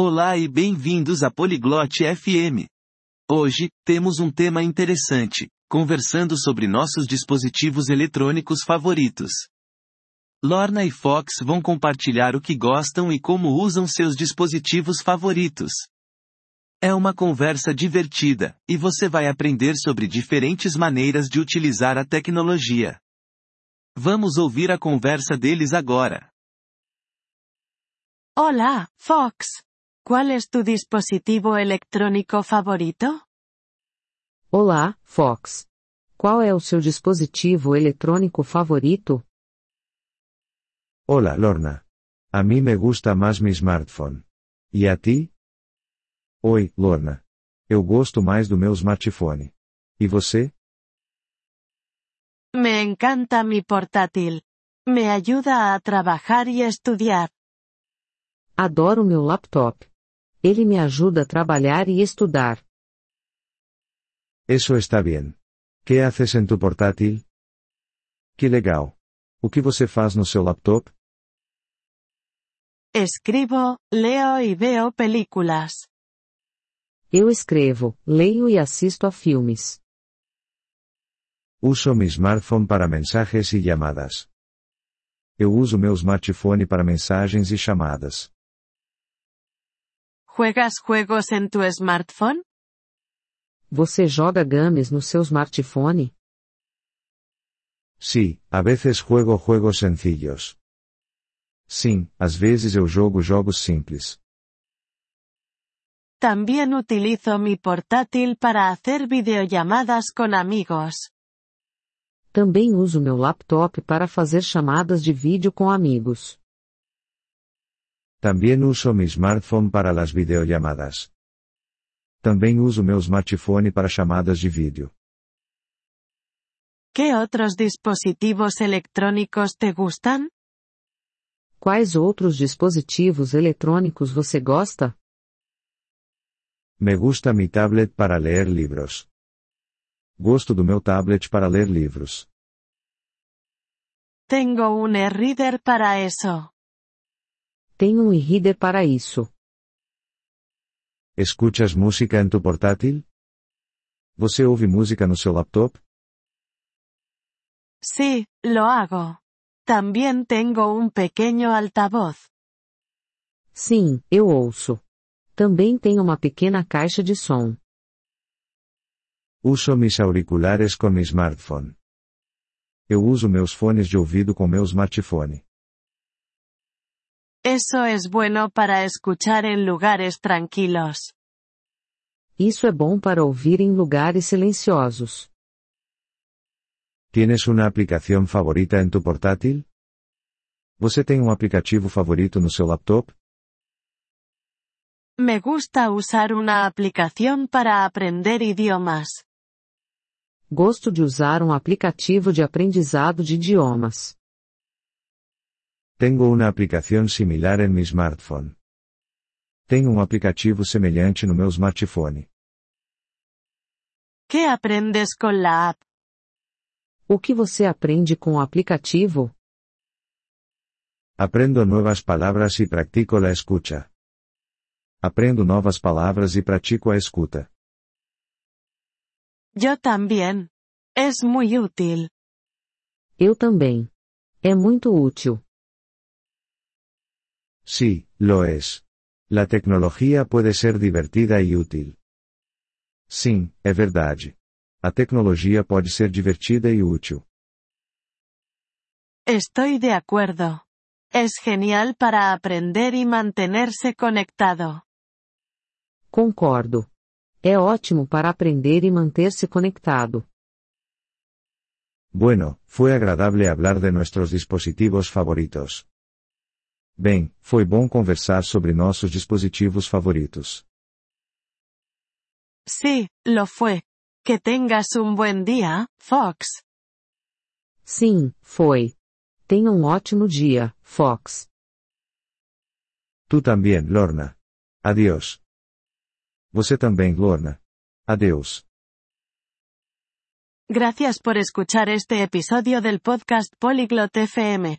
Olá e bem-vindos a Poliglote FM. Hoje, temos um tema interessante, conversando sobre nossos dispositivos eletrônicos favoritos. Lorna e Fox vão compartilhar o que gostam e como usam seus dispositivos favoritos. É uma conversa divertida, e você vai aprender sobre diferentes maneiras de utilizar a tecnologia. Vamos ouvir a conversa deles agora. Hola, Fox. ¿Cuál es tu dispositivo electrónico favorito? Olá, Fox. Qual é o seu dispositivo eletrônico favorito? Hola Lorna. A mí me gusta más mi smartphone. ¿Y a ti? Oi, Lorna. Eu gosto mais do meu smartphone. E você? Me encanta mi portátil. Me ayuda a trabajar y estudiar. Adoro meu laptop. Ele me ajuda a trabalhar e estudar. Eso está bien. ¿Qué haces en tu portátil? Que legal. O que você faz no seu laptop? Escribo, leo y veo películas. Eu escrevo, leio e assisto a filmes. Uso mi smartphone para mensajes e llamadas. Eu uso meu smartphone para mensagens e chamadas. ¿Juegas juegos en tu smartphone? Você joga games no seu smartphone? Sí, a veces juego juegos sencillos. Sim, às vezes eu jogo jogos simples. También utilizo mi portátil para hacer videollamadas con amigos. Também uso meu laptop para fazer chamadas de vídeo com amigos. También uso mi smartphone para las videollamadas. Também uso meu smartphone para chamadas de vídeo. ¿Qué otros dispositivos electrónicos te gustan? Quais outros dispositivos eletrônicos você gosta? Me gusta mi tablet para leer libros. Gosto do meu tablet para ler livros. Tengo un e-reader para eso. Tenho um e-reader para isso. Escuchas música em tu portátil? Você ouve música no seu laptop? Sí, lo hago. También tengo un pequeño altavoz. Sim, eu ouço. Também tenho uma pequena caixa de som. Uso mis auriculares com mi smartphone. Eu uso meus fones de ouvido com meu smartphone. Eso es bueno para escuchar en lugares tranquilos. Isso é bom para ouvir em lugares silenciosos. ¿Tienes una aplicación favorita en tu portátil? Você tem um aplicativo favorito no seu laptop? Me gusta usar una aplicación para aprender idiomas. Gosto de usar um aplicativo de aprendizado de idiomas. Tengo una aplicación similar en mi smartphone. Tenho um aplicativo semelhante no meu smartphone. ¿Qué aprendes con la app? O que você aprende com o aplicativo? Aprendo nuevas palabras y practico la escucha. Aprendo novas palavras e pratico a escuta. Yo también. Es muy útil. Eu também. É muito útil. Sí, lo es. La tecnología puede ser divertida y útil. Sim, é verdade. A tecnologia pode ser divertida e útil. Estoy de acuerdo. Es genial para aprender y mantenerse conectado. Concordo. É ótimo para aprender e manter-se conectado. Bueno, fue agradable hablar de nuestros dispositivos favoritos. Bem, foi bom conversar sobre nossos dispositivos favoritos. Sí, lo fue. Que tengas un buen día, Fox. Sim, foi. Tenha um ótimo dia, Fox. Tu também, Lorna. Adiós. Você também, Lorna. Adeus. Gracias por escuchar este episodio del podcast Polyglot FM.